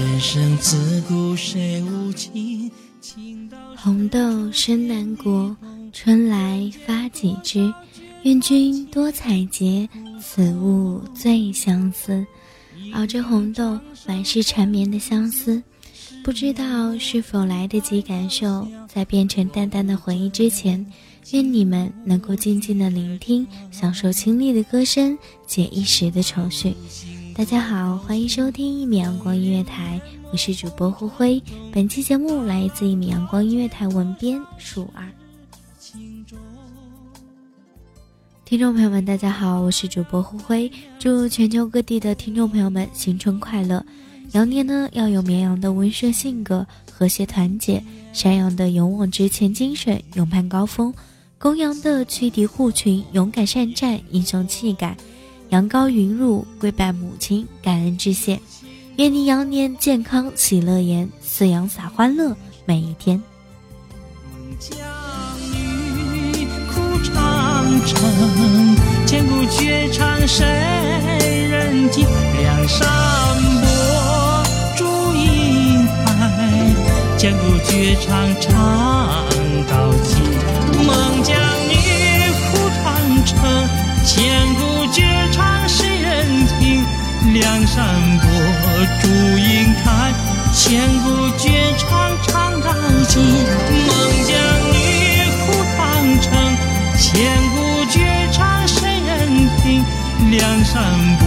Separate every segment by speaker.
Speaker 1: 人生自古谁无情，
Speaker 2: 红豆生南国，春来发几枝。愿君多采撷，此物最相思。熬着红豆，满是缠绵的相思。不知道是否来得及感受，在变成淡淡的回忆之前，愿你们能够静静的聆听，享受清丽的歌声，解一时的愁绪。大家好，欢迎收听一米阳光音乐台，我是主播胡辉。本期节目来自一米阳光音乐台文编数二。听众朋友们，大家好，我是主播胡辉。祝全球各地的听众朋友们新春快乐！羊年呢要有绵羊的温顺性格、和谐团结；山羊的勇往直前精神、勇攀高峰；公羊的驱敌护群、勇敢善战、英雄气概。羊羔云入，跪拜母亲，感恩致谢。愿你羊年健康喜乐颜，饲养洒欢乐每一天。
Speaker 1: 江雨苦长城，千古绝唱谁人听？梁山伯祝英台，千古绝唱唱到今。孟姜山伯祝英台，千古绝唱唱到今。孟姜女哭长城，千古绝唱谁人听？梁山伯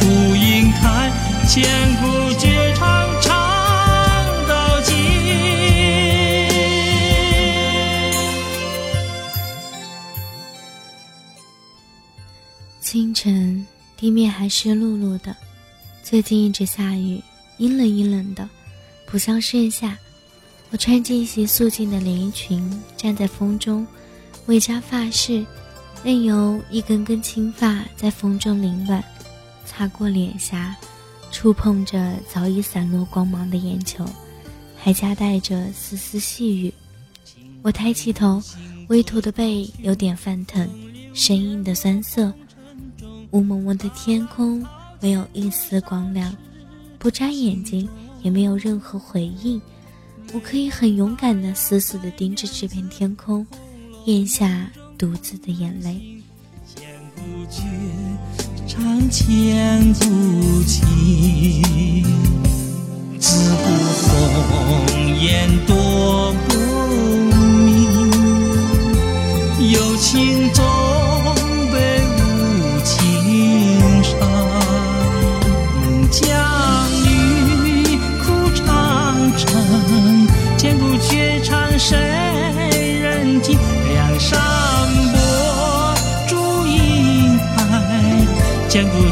Speaker 1: 祝英台，千古绝唱唱到今。
Speaker 2: 清晨，地面还湿漉漉的，最近一直下雨，阴冷阴冷的，不像盛夏。我穿着一袭素净的连衣裙，站在风中，未扎发饰，任由一根根青发在风中凌乱，擦过脸颊，触碰着早已散落光芒的眼球，还夹带着丝丝细雨。我抬起头，微驼的背有点泛疼，生硬的酸涩。雾蒙蒙的天空没有一丝光亮，不眨眼睛也没有任何回应。我可以很勇敢的死死的盯着这片天空，咽下独自的眼泪。
Speaker 1: 千古绝唱千古情，自古红颜多不明，有情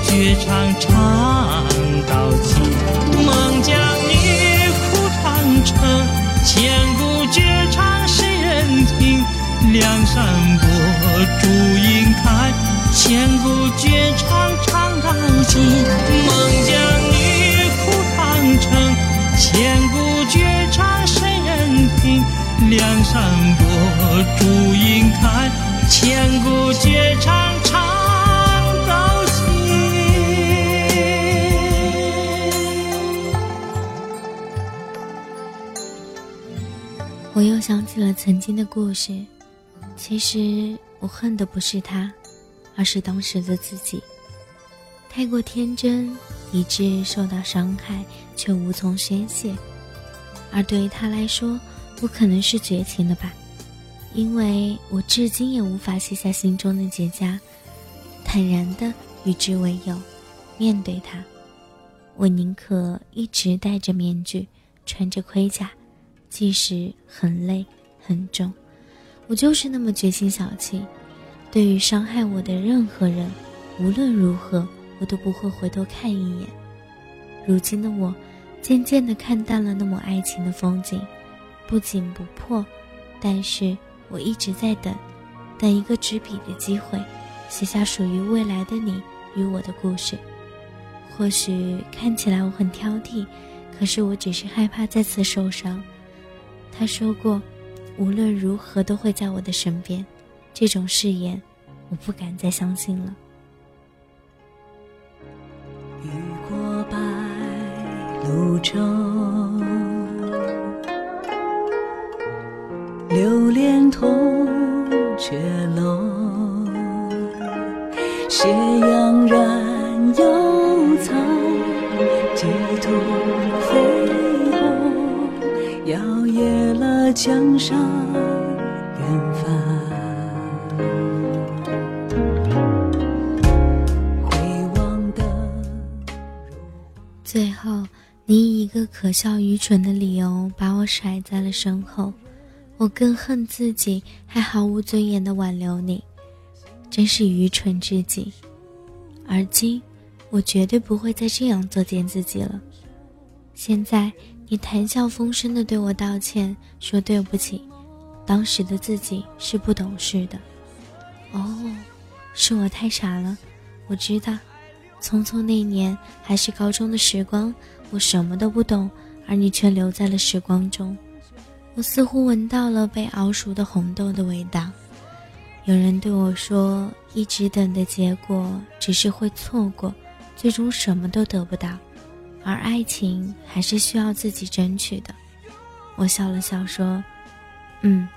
Speaker 1: 绝唱唱到尽。孟姜女哭长城，千古绝唱谁人听？梁山伯祝英台，千古绝唱唱到尽。孟姜女哭长城，千古绝唱谁人听？梁山伯祝英台，千古绝唱
Speaker 2: 我又想起了曾经的故事，其实我恨的不是他，而是当时的自己。太过天真，以致受到伤害，却无从宣泄。而对于他来说，我可能是绝情的吧，因为我至今也无法卸下心中的结痂，坦然的与之为友，面对他。我宁可一直戴着面具，穿着盔甲。即使很累很重，我就是那么决心小气。对于伤害我的任何人，无论如何，我都不会回头看一眼。如今的我，渐渐地看淡了那抹爱情的风景，不紧不迫，但是我一直在等，等一个执笔的机会，写下属于未来的你与我的故事。或许看起来我很挑剔，可是我只是害怕再次受伤。他说过，无论如何都会在我的身边。这种誓言，我不敢再相信了。
Speaker 3: 雨过白鹭洲，流连铜雀楼。斜阳染幽草，几度飞，江上远帆。回望的
Speaker 2: 最后，你以一个可笑愚蠢的理由把我甩在了身后，我更恨自己还毫无尊严的挽留你，真是愚蠢至极。而今，我绝对不会再这样作践自己了。现在，你谈笑风生的对我道歉，说对不起，当时的自己是不懂事的。哦，是我太傻了，我知道。匆匆那年还是高中的时光，我什么都不懂，而你却留在了时光中。我似乎闻到了被熬熟的红豆的味道。有人对我说，一直等的结果只是会错过，最终什么都得不到，而爱情还是需要自己争取的。我笑了笑说：“嗯，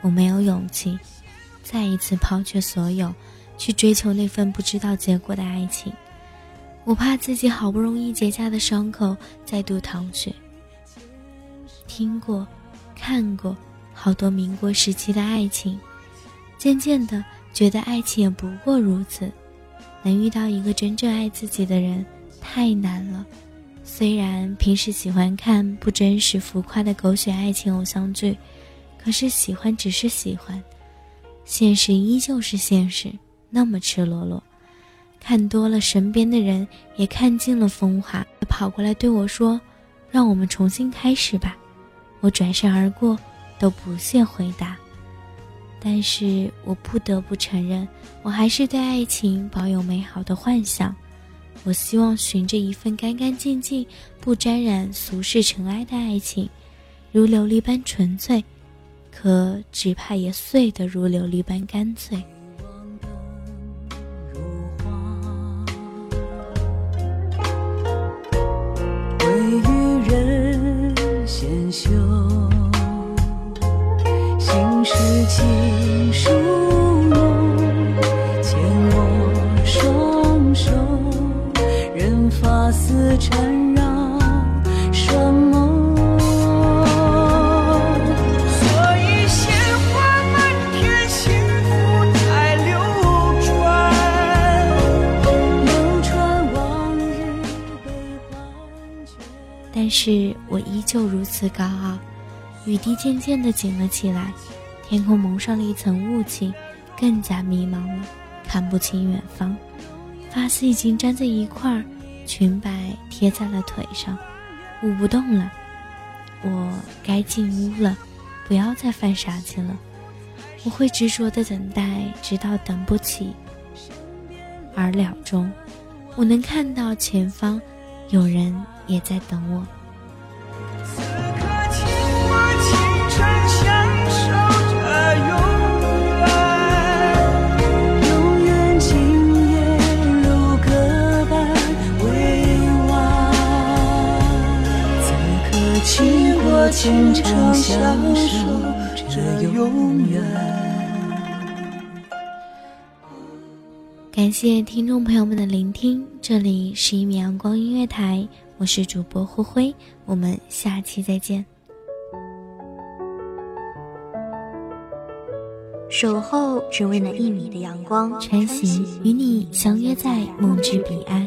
Speaker 2: 我没有勇气，再一次抛却所有，去追求那份不知道结果的爱情。”我怕自己好不容易结痂的伤口再度淌血。听过，看过好多民国时期的爱情，渐渐的觉得爱情也不过如此。能遇到一个真正爱自己的人太难了。虽然平时喜欢看不真实浮夸的狗血爱情偶像剧，可是喜欢只是喜欢，现实依旧是现实，那么赤裸裸。看多了，身边的人也看尽了风华，跑过来对我说：“让我们重新开始吧。”我转身而过，都不屑回答。但是我不得不承认，我还是对爱情保有美好的幻想。我希望寻着一份干干净净、不沾染俗世尘埃的爱情，如琉璃般纯粹，可只怕也碎得如琉璃般干脆。
Speaker 3: 归于人先修，心事情
Speaker 2: 是我依旧如此高傲。雨滴渐渐地紧了起来，天空蒙上了一层雾气，更加迷茫了，看不清远方。发丝已经粘在一块儿，裙摆贴在了腿上，舞不动了。我该进屋了，不要再犯傻气了。我会执着的等待，直到等不起。而了中，我能看到前方有人也在等我。
Speaker 3: 倾城相守着永远。
Speaker 2: 感谢听众朋友们的聆听，这里是一米阳光音乐台，我是主播灰灰，我们下期再见。
Speaker 4: 守候只为那一米的阳光，
Speaker 2: 穿行与你相约在梦之彼岸。